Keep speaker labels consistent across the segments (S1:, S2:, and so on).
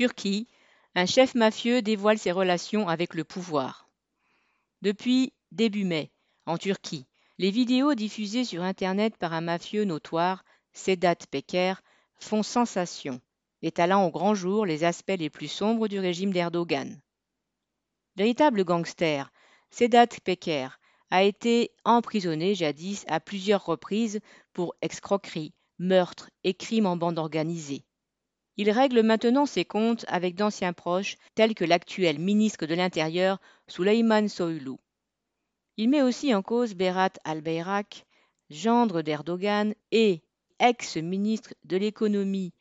S1: Turquie, un chef mafieux dévoile ses relations avec le pouvoir. Depuis début mai, en Turquie, les vidéos diffusées sur Internet par un mafieux notoire, Sedat Peker, font sensation, étalant au grand jour les aspects les plus sombres du régime d'Erdogan. Véritable gangster, Sedat Peker a été emprisonné jadis à plusieurs reprises pour escroquerie, meurtre et crimes en bande organisée. Il règle maintenant ses comptes avec d'anciens proches tels que l'actuel ministre de l'Intérieur Suleyman Soylu. Il met aussi en cause Berat al-Bayrak, gendre d'Erdogan et ex-ministre de l'économie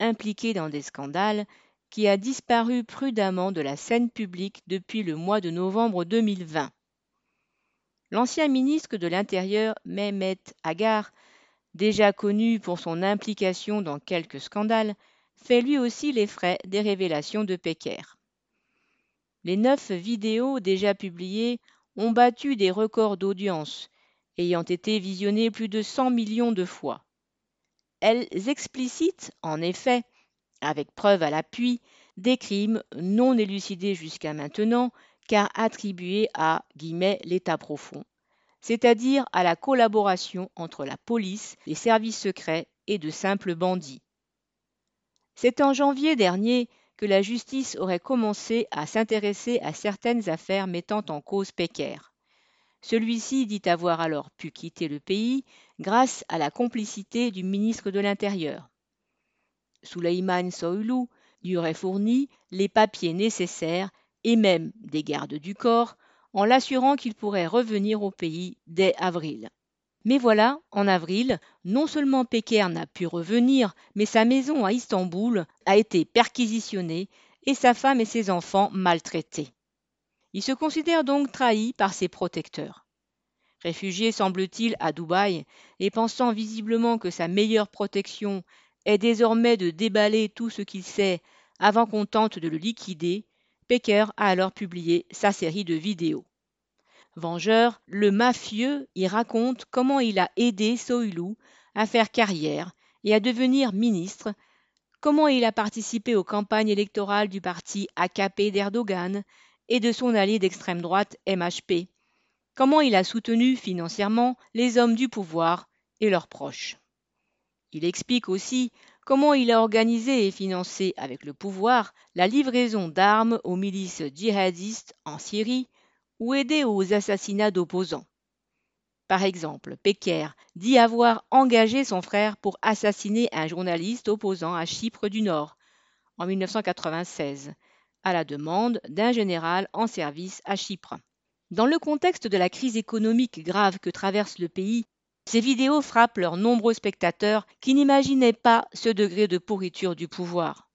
S1: impliqué dans des scandales, qui a disparu prudemment de la scène publique depuis le mois de novembre 2020. L'ancien ministre de l'Intérieur Mehmet Agar, déjà connu pour son implication dans quelques scandales, fait lui aussi les frais des révélations de Pecker. Les neuf vidéos déjà publiées ont battu des records d'audience, ayant été visionnées plus de 100 millions de fois. Elles explicitent, en effet, avec preuve à l'appui, des crimes non élucidés jusqu'à maintenant, car attribués à l'État profond, c'est-à-dire à la collaboration entre la police, les services secrets et de simples bandits. C'est en janvier dernier que la justice aurait commencé à s'intéresser à certaines affaires mettant en cause Pecker. Celui-ci dit avoir alors pu quitter le pays grâce à la complicité du ministre de l'Intérieur. Souleyman Soylu lui aurait fourni les papiers nécessaires et même des gardes du corps en l'assurant qu'il pourrait revenir au pays dès avril. Mais voilà, en avril, non seulement Pecker n'a pu revenir, mais sa maison à Istanbul a été perquisitionnée et sa femme et ses enfants maltraités. Il se considère donc trahi par ses protecteurs. Réfugié, semble-t-il, à Dubaï, et pensant visiblement que sa meilleure protection est désormais de déballer tout ce qu'il sait avant qu'on tente de le liquider, Pecker a alors publié sa série de vidéos. Vengeur, le mafieux y raconte comment il a aidé Soilou à faire carrière et à devenir ministre, comment il a participé aux campagnes électorales du parti AKP d'Erdogan et de son allié d'extrême droite MHP, comment il a soutenu financièrement les hommes du pouvoir et leurs proches. Il explique aussi comment il a organisé et financé avec le pouvoir la livraison d'armes aux milices djihadistes en Syrie ou aidé aux assassinats d'opposants. Par exemple, Pecker dit avoir engagé son frère pour assassiner un journaliste opposant à Chypre du Nord en 1996, à la demande d'un général en service à Chypre. Dans le contexte de la crise économique grave que traverse le pays, ces vidéos frappent leurs nombreux spectateurs qui n'imaginaient pas ce degré de pourriture du pouvoir.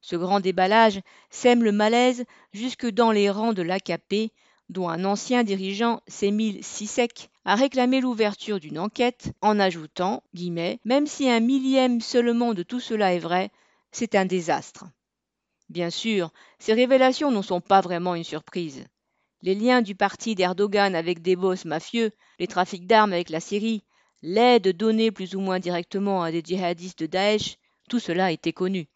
S1: Ce grand déballage sème le malaise jusque dans les rangs de l'AKP, dont un ancien dirigeant, Semil Sisek, a réclamé l'ouverture d'une enquête en ajoutant Même si un millième seulement de tout cela est vrai, c'est un désastre. Bien sûr, ces révélations ne sont pas vraiment une surprise. Les liens du parti d'Erdogan avec des boss mafieux, les trafics d'armes avec la Syrie, l'aide donnée plus ou moins directement à des djihadistes de Daesh, tout cela était connu.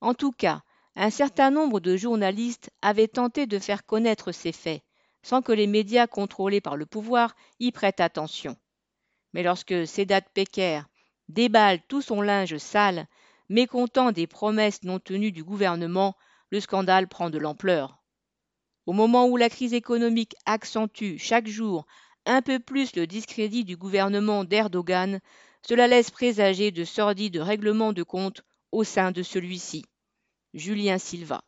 S1: En tout cas, un certain nombre de journalistes avaient tenté de faire connaître ces faits, sans que les médias contrôlés par le pouvoir y prêtent attention. Mais lorsque Sedat Peker déballe tout son linge sale Mécontent des promesses non tenues du gouvernement, le scandale prend de l'ampleur. Au moment où la crise économique accentue chaque jour un peu plus le discrédit du gouvernement d'Erdogan, cela laisse présager de sordides règlements de compte au sein de celui-ci. Julien Silva.